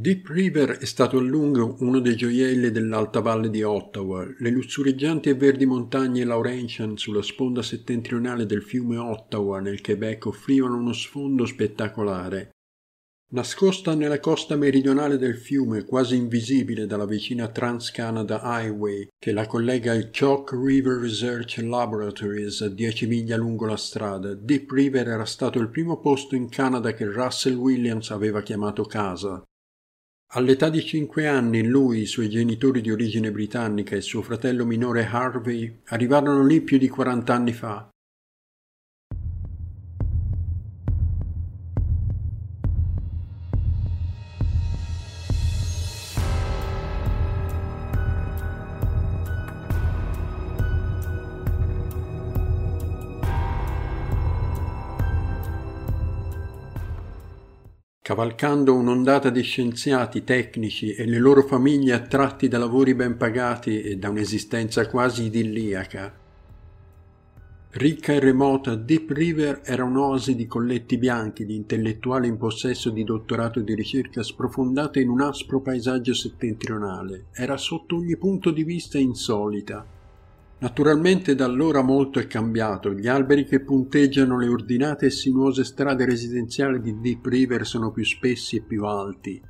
Deep River è stato a lungo uno dei gioielli dell'alta valle di Ottawa. Le lussureggianti e verdi montagne Laurentian sulla sponda settentrionale del fiume Ottawa nel Quebec offrivano uno sfondo spettacolare. Nascosta nella costa meridionale del fiume, quasi invisibile dalla vicina Trans-Canada Highway che la collega ai Chalk River Research Laboratories a 10 miglia lungo la strada, Deep River era stato il primo posto in Canada che Russell Williams aveva chiamato casa. All'età di cinque anni lui, i suoi genitori di origine britannica e suo fratello minore Harvey arrivarono lì più di quarant'anni fa. Cavalcando un'ondata di scienziati, tecnici e le loro famiglie attratti da lavori ben pagati e da un'esistenza quasi idilliaca. Ricca e remota, Deep River era un'oasi di colletti bianchi, di intellettuali in possesso di dottorato di ricerca sprofondata in un aspro paesaggio settentrionale. Era sotto ogni punto di vista insolita, Naturalmente da allora molto è cambiato, gli alberi che punteggiano le ordinate e sinuose strade residenziali di Deep River sono più spessi e più alti.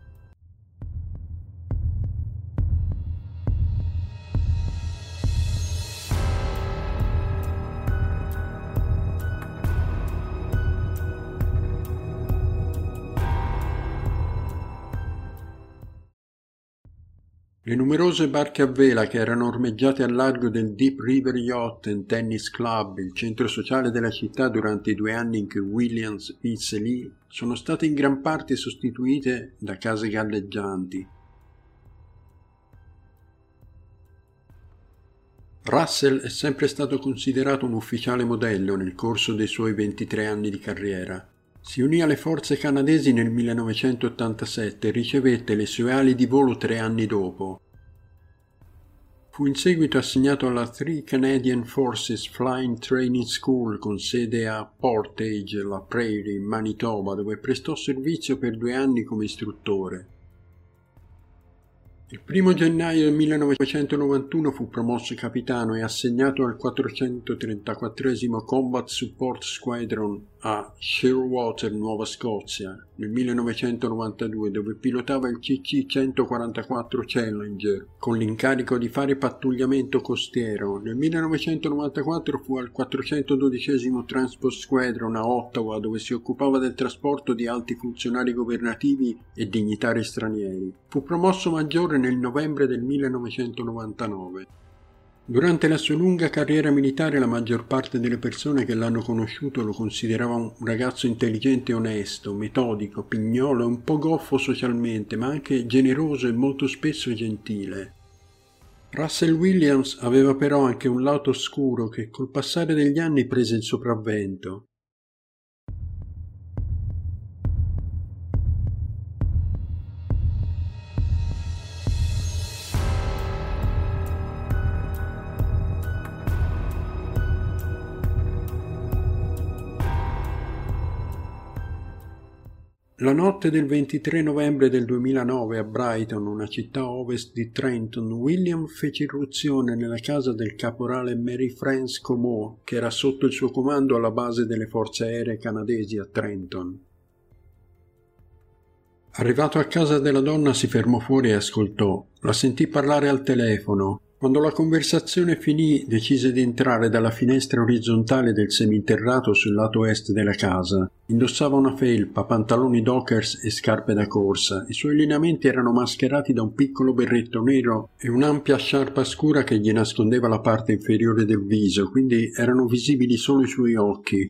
Le numerose barche a vela che erano ormeggiate al largo del Deep River Yacht and Tennis Club, il centro sociale della città durante i due anni in cui Williams visse lì, sono state in gran parte sostituite da case galleggianti. Russell è sempre stato considerato un ufficiale modello nel corso dei suoi 23 anni di carriera. Si unì alle forze canadesi nel 1987 e ricevette le sue ali di volo tre anni dopo. Fu in seguito assegnato alla Three Canadian Forces Flying Training School con sede a Portage, la Prairie, Manitoba, dove prestò servizio per due anni come istruttore. Il primo gennaio del 1991 fu promosso capitano e assegnato al 434 Combat Support Squadron a Shearwater, Nuova Scozia, nel 1992, dove pilotava il CC-144 Challenger con l'incarico di fare pattugliamento costiero. Nel 1994 fu al 412 Transport Squadron a Ottawa, dove si occupava del trasporto di alti funzionari governativi e dignitari stranieri. Fu promosso maggiore nel novembre del 1999. Durante la sua lunga carriera militare la maggior parte delle persone che l'hanno conosciuto lo considerava un ragazzo intelligente e onesto, metodico, pignolo e un po' goffo socialmente, ma anche generoso e molto spesso gentile. Russell Williams aveva però anche un lato oscuro che col passare degli anni prese il sopravvento. La notte del 23 novembre del 2009 a Brighton, una città ovest di Trenton, William fece irruzione nella casa del caporale Mary France Comeau, che era sotto il suo comando alla base delle forze aeree canadesi a Trenton. Arrivato a casa della donna si fermò fuori e ascoltò. La sentì parlare al telefono. Quando la conversazione finì, decise di entrare dalla finestra orizzontale del seminterrato sul lato est della casa. Indossava una felpa, pantaloni dockers e scarpe da corsa. I suoi lineamenti erano mascherati da un piccolo berretto nero e un'ampia sciarpa scura che gli nascondeva la parte inferiore del viso, quindi erano visibili solo i suoi occhi.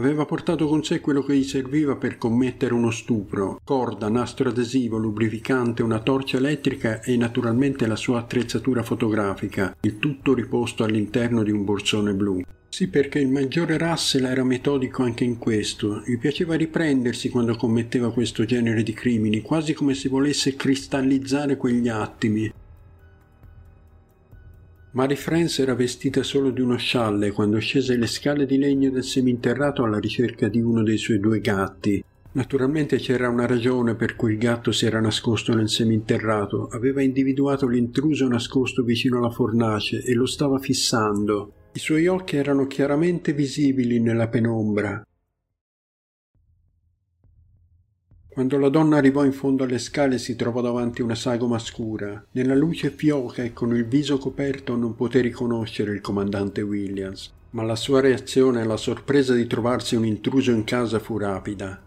Aveva portato con sé quello che gli serviva per commettere uno stupro, corda, nastro adesivo, lubrificante, una torcia elettrica e naturalmente la sua attrezzatura fotografica, il tutto riposto all'interno di un borsone blu. Sì, perché il maggiore Russell era metodico anche in questo. Gli piaceva riprendersi quando commetteva questo genere di crimini, quasi come se volesse cristallizzare quegli attimi, Mary France era vestita solo di uno scialle quando scese le scale di legno del seminterrato alla ricerca di uno dei suoi due gatti. Naturalmente c'era una ragione per cui il gatto si era nascosto nel seminterrato. Aveva individuato l'intruso nascosto vicino alla fornace e lo stava fissando. I suoi occhi erano chiaramente visibili nella penombra. Quando la donna arrivò in fondo alle scale si trovò davanti una sagoma scura. Nella luce fioca e con il viso coperto non poté riconoscere il comandante Williams, ma la sua reazione alla sorpresa di trovarsi un intruso in casa fu rapida.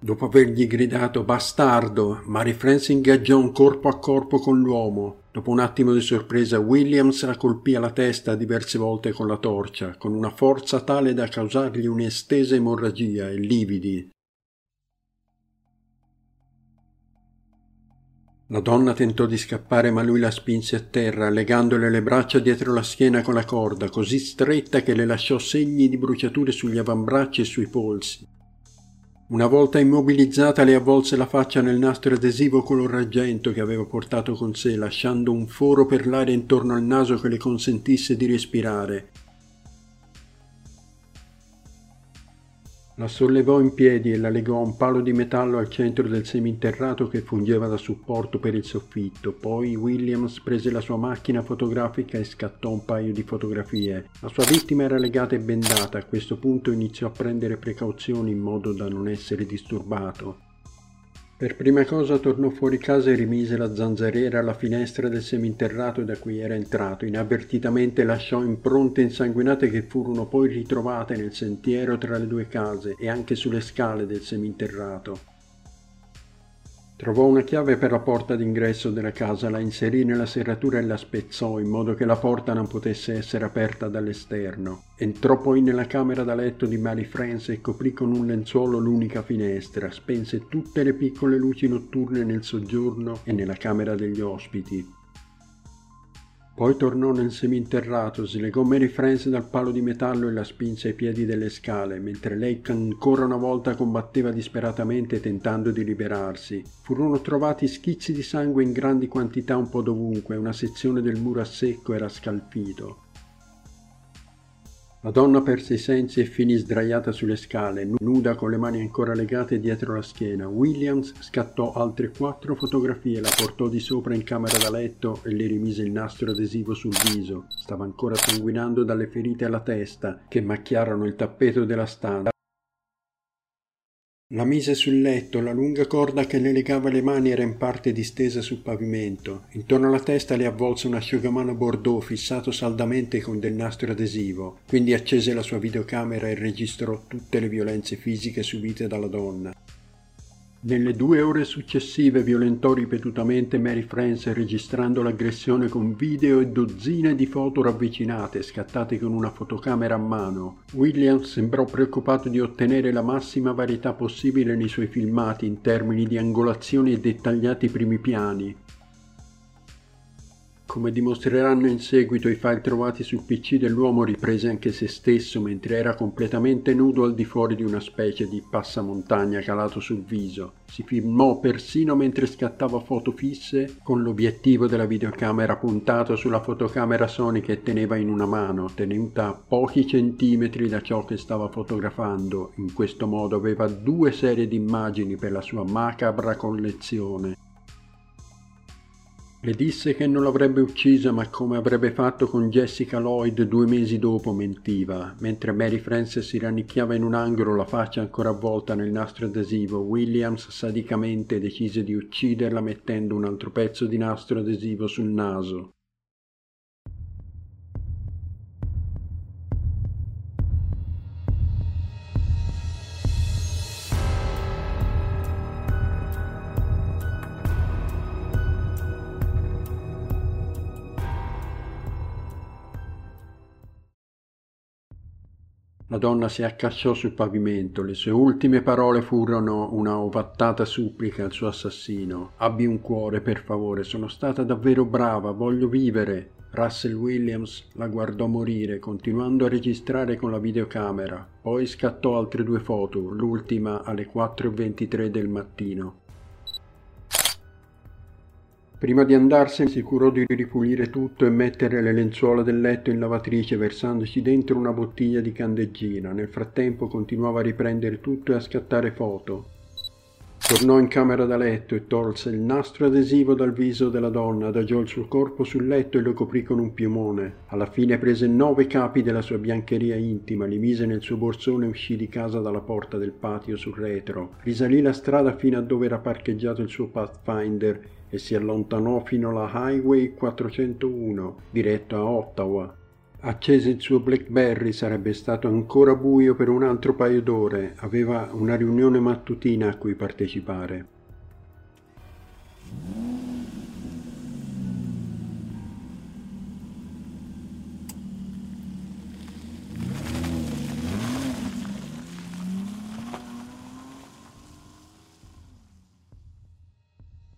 Dopo avergli gridato bastardo, Mary France ingaggiò un corpo a corpo con l'uomo. Dopo un attimo di sorpresa, Williams la colpì alla testa diverse volte con la torcia, con una forza tale da causargli un'estesa emorragia e lividi. La donna tentò di scappare ma lui la spinse a terra, legandole le braccia dietro la schiena con la corda, così stretta che le lasciò segni di bruciature sugli avambracci e sui polsi. Una volta immobilizzata le avvolse la faccia nel nastro adesivo color argento che aveva portato con sé, lasciando un foro per l'aria intorno al naso che le consentisse di respirare. La sollevò in piedi e la legò a un palo di metallo al centro del seminterrato che fungeva da supporto per il soffitto. Poi Williams prese la sua macchina fotografica e scattò un paio di fotografie. La sua vittima era legata e bendata, a questo punto iniziò a prendere precauzioni in modo da non essere disturbato. Per prima cosa tornò fuori casa e rimise la zanzariera alla finestra del seminterrato da cui era entrato. Inavvertitamente lasciò impronte insanguinate che furono poi ritrovate nel sentiero tra le due case e anche sulle scale del seminterrato. Trovò una chiave per la porta d'ingresso della casa, la inserì nella serratura e la spezzò in modo che la porta non potesse essere aperta dall'esterno. Entrò poi nella camera da letto di Mary France e coprì con un lenzuolo l'unica finestra, spense tutte le piccole luci notturne nel soggiorno e nella camera degli ospiti. Poi tornò nel seminterrato, slegò Mary France dal palo di metallo e la spinse ai piedi delle scale, mentre lei ancora una volta combatteva disperatamente tentando di liberarsi. Furono trovati schizzi di sangue in grandi quantità un po' dovunque, una sezione del muro a secco era scalfito. La donna perse i sensi e finì sdraiata sulle scale, nuda con le mani ancora legate dietro la schiena. Williams scattò altre quattro fotografie, la portò di sopra in camera da letto e le rimise il nastro adesivo sul viso. Stava ancora sanguinando dalle ferite alla testa che macchiarono il tappeto della stanza. La mise sul letto, la lunga corda che le legava le mani era in parte distesa sul pavimento. Intorno alla testa le avvolse un asciugamano bordeaux fissato saldamente con del nastro adesivo. Quindi accese la sua videocamera e registrò tutte le violenze fisiche subite dalla donna. Nelle due ore successive violentò ripetutamente Mary France registrando l'aggressione con video e dozzine di foto ravvicinate scattate con una fotocamera a mano. Williams sembrò preoccupato di ottenere la massima varietà possibile nei suoi filmati in termini di angolazioni e dettagliati primi piani, Come dimostreranno in seguito i file trovati sul PC dell'uomo, riprese anche se stesso mentre era completamente nudo al di fuori di una specie di passamontagna calato sul viso. Si filmò persino mentre scattava foto fisse con l'obiettivo della videocamera puntato sulla fotocamera Sony che teneva in una mano, tenuta a pochi centimetri da ciò che stava fotografando. In questo modo aveva due serie di immagini per la sua macabra collezione. Le disse che non l'avrebbe uccisa, ma come avrebbe fatto con Jessica Lloyd due mesi dopo mentiva. Mentre Mary Frances si rannicchiava in un angolo, la faccia ancora avvolta nel nastro adesivo, Williams sadicamente decise di ucciderla mettendo un altro pezzo di nastro adesivo sul naso. La donna si accasciò sul pavimento. Le sue ultime parole furono una ovattata supplica al suo assassino. Abbi un cuore, per favore, sono stata davvero brava, voglio vivere. Russell Williams la guardò morire, continuando a registrare con la videocamera. Poi scattò altre due foto, l'ultima alle 4.23 del mattino. Prima di andarsene si curò di ripulire tutto e mettere le lenzuola del letto in lavatrice versandoci dentro una bottiglia di candeggina. Nel frattempo continuava a riprendere tutto e a scattare foto. Tornò in camera da letto e tolse il nastro adesivo dal viso della donna, adagiò il suo corpo sul letto e lo coprì con un piumone. Alla fine prese nove capi della sua biancheria intima, li mise nel suo borsone e uscì di casa dalla porta del patio sul retro. Risalì la strada fino a dove era parcheggiato il suo Pathfinder e si allontanò fino alla Highway 401, diretto a Ottawa. Accese il suo Blackberry, sarebbe stato ancora buio per un altro paio d'ore, aveva una riunione mattutina a cui partecipare.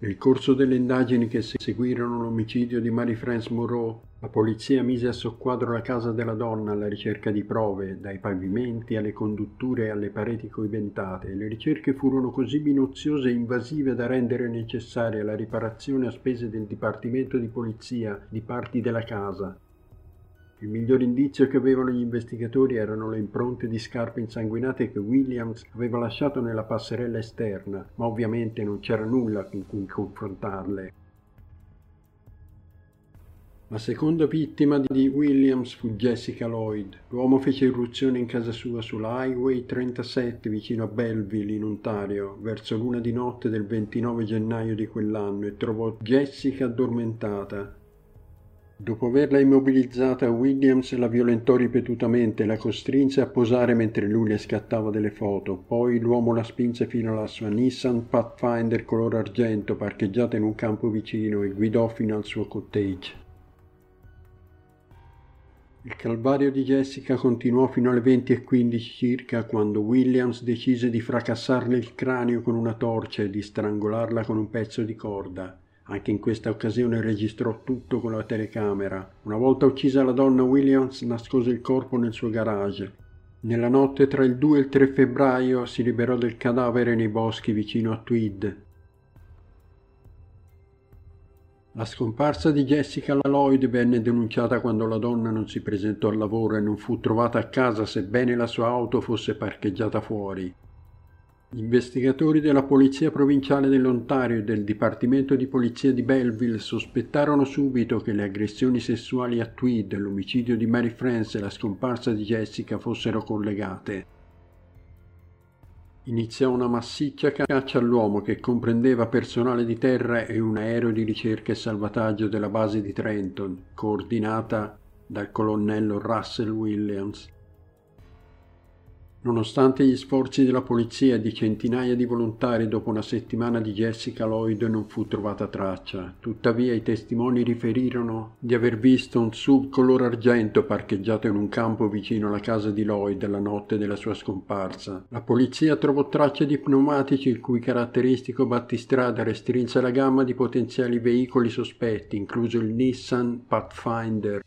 Nel corso delle indagini che seguirono l'omicidio di Marie-France Moreau, la polizia mise a soqquadro la casa della donna alla ricerca di prove, dai pavimenti alle condutture e alle pareti coiventate. Le ricerche furono così minuziose e invasive da rendere necessaria la riparazione a spese del Dipartimento di Polizia di parti della casa, il miglior indizio che avevano gli investigatori erano le impronte di scarpe insanguinate che Williams aveva lasciato nella passerella esterna, ma ovviamente non c'era nulla con cui confrontarle. La seconda vittima di Williams fu Jessica Lloyd. L'uomo fece irruzione in casa sua sulla Highway 37 vicino a Belleville in Ontario verso l'una di notte del 29 gennaio di quell'anno e trovò Jessica addormentata, Dopo averla immobilizzata, Williams la violentò ripetutamente e la costrinse a posare mentre lui le scattava delle foto. Poi l'uomo la spinse fino alla sua Nissan Pathfinder color argento parcheggiata in un campo vicino e guidò fino al suo cottage. Il calvario di Jessica continuò fino alle 20.15 circa quando Williams decise di fracassarle il cranio con una torcia e di strangolarla con un pezzo di corda. Anche in questa occasione registrò tutto con la telecamera. Una volta uccisa la donna, Williams nascose il corpo nel suo garage. Nella notte tra il 2 e il 3 febbraio si liberò del cadavere nei boschi vicino a Tweed. La scomparsa di Jessica Lloyd venne denunciata quando la donna non si presentò al lavoro e non fu trovata a casa sebbene la sua auto fosse parcheggiata fuori. Investigatori della Polizia Provinciale dell'Ontario e del Dipartimento di Polizia di Belleville sospettarono subito che le aggressioni sessuali a Tweed, l'omicidio di Mary France e la scomparsa di Jessica fossero collegate. Iniziò una massiccia caccia all'uomo che comprendeva personale di terra e un aereo di ricerca e salvataggio della base di Trenton, coordinata dal colonnello Russell Williams. Nonostante gli sforzi della polizia e di centinaia di volontari, dopo una settimana di Jessica Lloyd non fu trovata traccia. Tuttavia i testimoni riferirono di aver visto un SUV color argento parcheggiato in un campo vicino alla casa di Lloyd la notte della sua scomparsa. La polizia trovò tracce di pneumatici il cui caratteristico battistrada restrinse la gamma di potenziali veicoli sospetti, incluso il Nissan Pathfinder.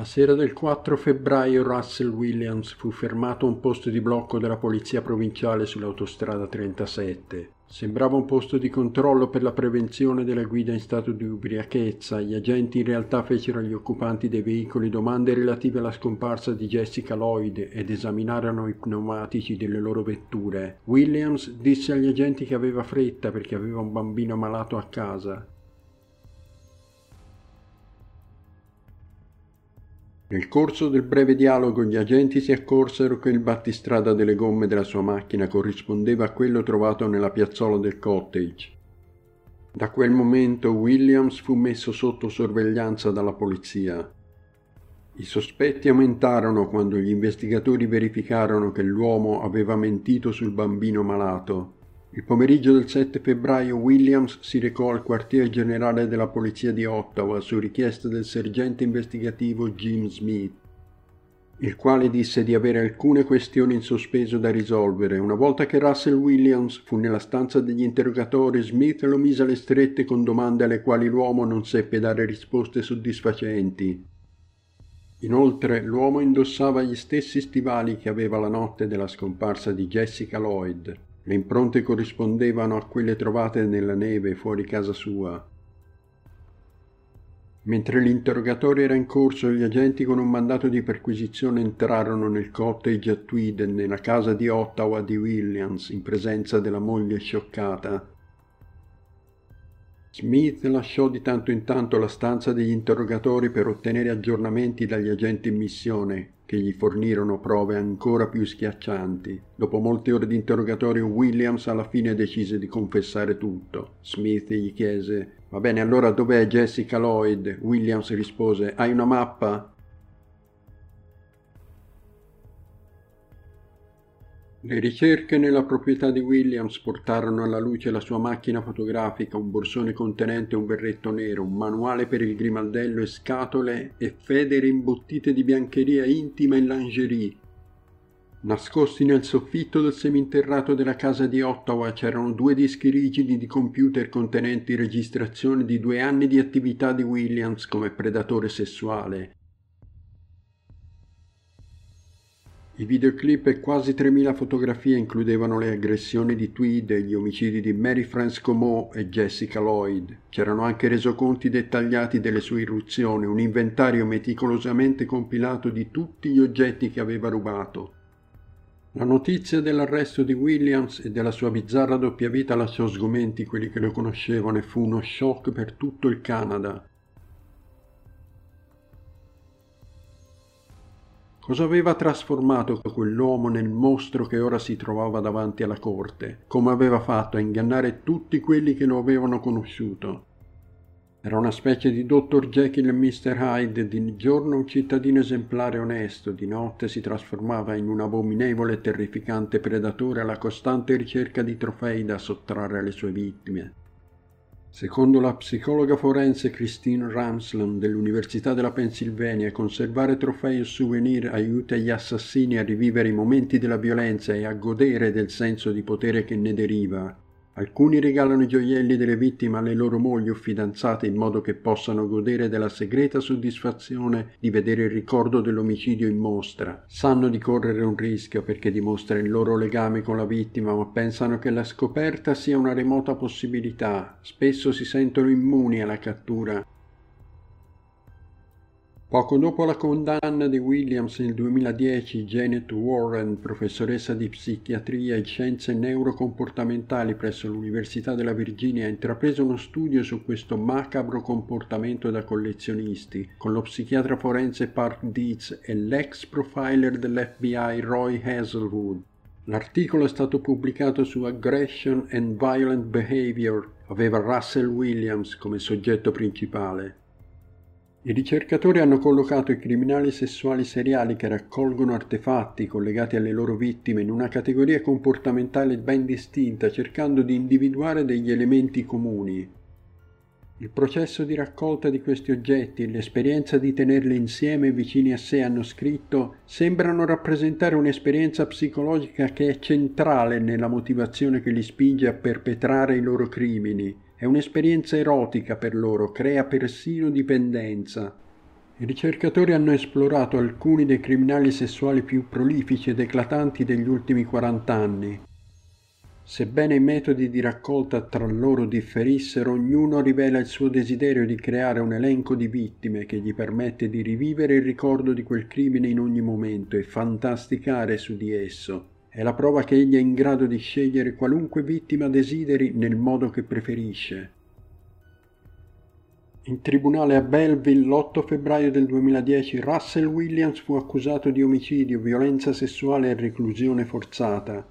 La sera del 4 febbraio Russell Williams fu fermato a un posto di blocco della polizia provinciale sull'autostrada 37. Sembrava un posto di controllo per la prevenzione della guida in stato di ubriachezza. Gli agenti in realtà fecero agli occupanti dei veicoli domande relative alla scomparsa di Jessica Lloyd ed esaminarono i pneumatici delle loro vetture. Williams disse agli agenti che aveva fretta perché aveva un bambino malato a casa. Nel corso del breve dialogo gli agenti si accorsero che il battistrada delle gomme della sua macchina corrispondeva a quello trovato nella piazzola del cottage. Da quel momento Williams fu messo sotto sorveglianza dalla polizia. I sospetti aumentarono quando gli investigatori verificarono che l'uomo aveva mentito sul bambino malato il pomeriggio del 7 febbraio Williams si recò al quartier generale della polizia di Ottawa su richiesta del sergente investigativo Jim Smith, il quale disse di avere alcune questioni in sospeso da risolvere. Una volta che Russell Williams fu nella stanza degli interrogatori, Smith lo mise alle strette con domande alle quali l'uomo non seppe dare risposte soddisfacenti. Inoltre l'uomo indossava gli stessi stivali che aveva la notte della scomparsa di Jessica Lloyd. Le impronte corrispondevano a quelle trovate nella neve fuori casa sua. Mentre l'interrogatorio era in corso, gli agenti con un mandato di perquisizione entrarono nel cottage a Tweed, nella casa di Ottawa di Williams, in presenza della moglie scioccata. Smith lasciò di tanto in tanto la stanza degli interrogatori per ottenere aggiornamenti dagli agenti in missione, che gli fornirono prove ancora più schiaccianti. Dopo molte ore di interrogatorio, Williams alla fine decise di confessare tutto. Smith gli chiese: Va bene, allora dov'è Jessica Lloyd? Williams rispose: Hai una mappa? Le ricerche nella proprietà di Williams portarono alla luce la sua macchina fotografica, un borsone contenente un berretto nero, un manuale per il grimaldello e scatole e federe imbottite di biancheria intima e lingerie. Nascosti nel soffitto del seminterrato della casa di Ottawa c'erano due dischi rigidi di computer contenenti registrazioni di due anni di attività di Williams come predatore sessuale I videoclip e quasi 3.000 fotografie includevano le aggressioni di Tweed e gli omicidi di Mary France Comeau e Jessica Lloyd. C'erano anche resoconti dettagliati delle sue irruzioni, un inventario meticolosamente compilato di tutti gli oggetti che aveva rubato. La notizia dell'arresto di Williams e della sua bizzarra doppia vita lasciò sgomenti quelli che lo conoscevano e fu uno shock per tutto il Canada. Cosa aveva trasformato quell'uomo nel mostro che ora si trovava davanti alla corte? Come aveva fatto a ingannare tutti quelli che lo avevano conosciuto? Era una specie di Dr. Jekyll e Mr. Hyde, di giorno un cittadino esemplare onesto, di notte si trasformava in un abominevole e terrificante predatore alla costante ricerca di trofei da sottrarre alle sue vittime. Secondo la psicologa forense Christine Ramsland dell'Università della Pennsylvania, conservare trofei o souvenir aiuta gli assassini a rivivere i momenti della violenza e a godere del senso di potere che ne deriva. Alcuni regalano i gioielli delle vittime alle loro mogli o fidanzate in modo che possano godere della segreta soddisfazione di vedere il ricordo dell'omicidio in mostra. Sanno di correre un rischio perché dimostra il loro legame con la vittima, ma pensano che la scoperta sia una remota possibilità. Spesso si sentono immuni alla cattura Poco dopo la condanna di Williams nel 2010, Janet Warren, professoressa di psichiatria e scienze neurocomportamentali presso l'Università della Virginia, ha intrapreso uno studio su questo macabro comportamento da collezionisti, con lo psichiatra forense Park Dietz e l'ex profiler dell'FBI Roy Hazelwood. L'articolo è stato pubblicato su Aggression and Violent Behavior, aveva Russell Williams come soggetto principale. I ricercatori hanno collocato i criminali sessuali seriali che raccolgono artefatti collegati alle loro vittime in una categoria comportamentale ben distinta, cercando di individuare degli elementi comuni. Il processo di raccolta di questi oggetti e l'esperienza di tenerli insieme vicini a sé hanno scritto sembrano rappresentare un'esperienza psicologica che è centrale nella motivazione che li spinge a perpetrare i loro crimini è un'esperienza erotica per loro, crea persino dipendenza. I ricercatori hanno esplorato alcuni dei criminali sessuali più prolifici ed eclatanti degli ultimi 40 anni. Sebbene i metodi di raccolta tra loro differissero, ognuno rivela il suo desiderio di creare un elenco di vittime che gli permette di rivivere il ricordo di quel crimine in ogni momento e fantasticare su di esso. È la prova che egli è in grado di scegliere qualunque vittima desideri nel modo che preferisce. In tribunale a Belleville l'8 febbraio del 2010 Russell Williams fu accusato di omicidio, violenza sessuale e reclusione forzata.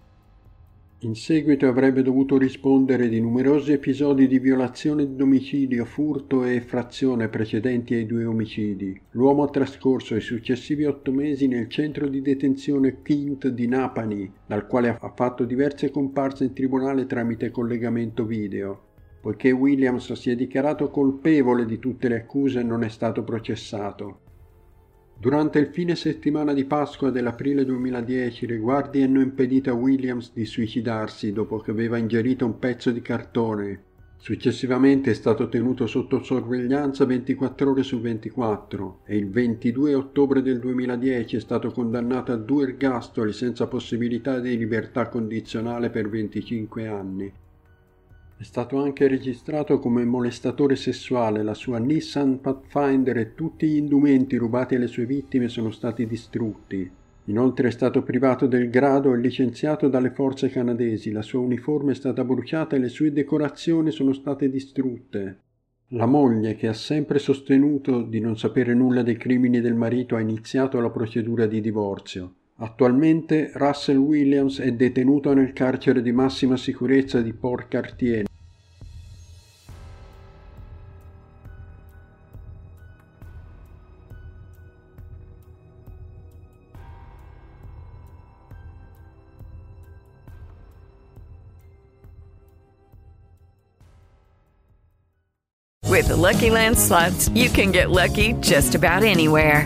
In seguito avrebbe dovuto rispondere di numerosi episodi di violazione di domicilio, furto e effrazione precedenti ai due omicidi. L'uomo ha trascorso i successivi otto mesi nel centro di detenzione Quint di Napani, dal quale ha fatto diverse comparse in tribunale tramite collegamento video. Poiché Williams si è dichiarato colpevole di tutte le accuse, non è stato processato. Durante il fine settimana di Pasqua dell'aprile 2010 le guardie hanno impedito a Williams di suicidarsi dopo che aveva ingerito un pezzo di cartone. Successivamente è stato tenuto sotto sorveglianza 24 ore su 24 e il 22 ottobre del 2010 è stato condannato a due ergastoli senza possibilità di libertà condizionale per 25 anni. È stato anche registrato come molestatore sessuale, la sua Nissan Pathfinder e tutti gli indumenti rubati alle sue vittime sono stati distrutti. Inoltre è stato privato del grado e licenziato dalle forze canadesi, la sua uniforme è stata bruciata e le sue decorazioni sono state distrutte. La moglie, che ha sempre sostenuto di non sapere nulla dei crimini del marito, ha iniziato la procedura di divorzio. Attualmente Russell Williams è detenuto nel carcere di massima sicurezza di Port Cartier With the Lucky Land slots, you can get lucky just about anywhere.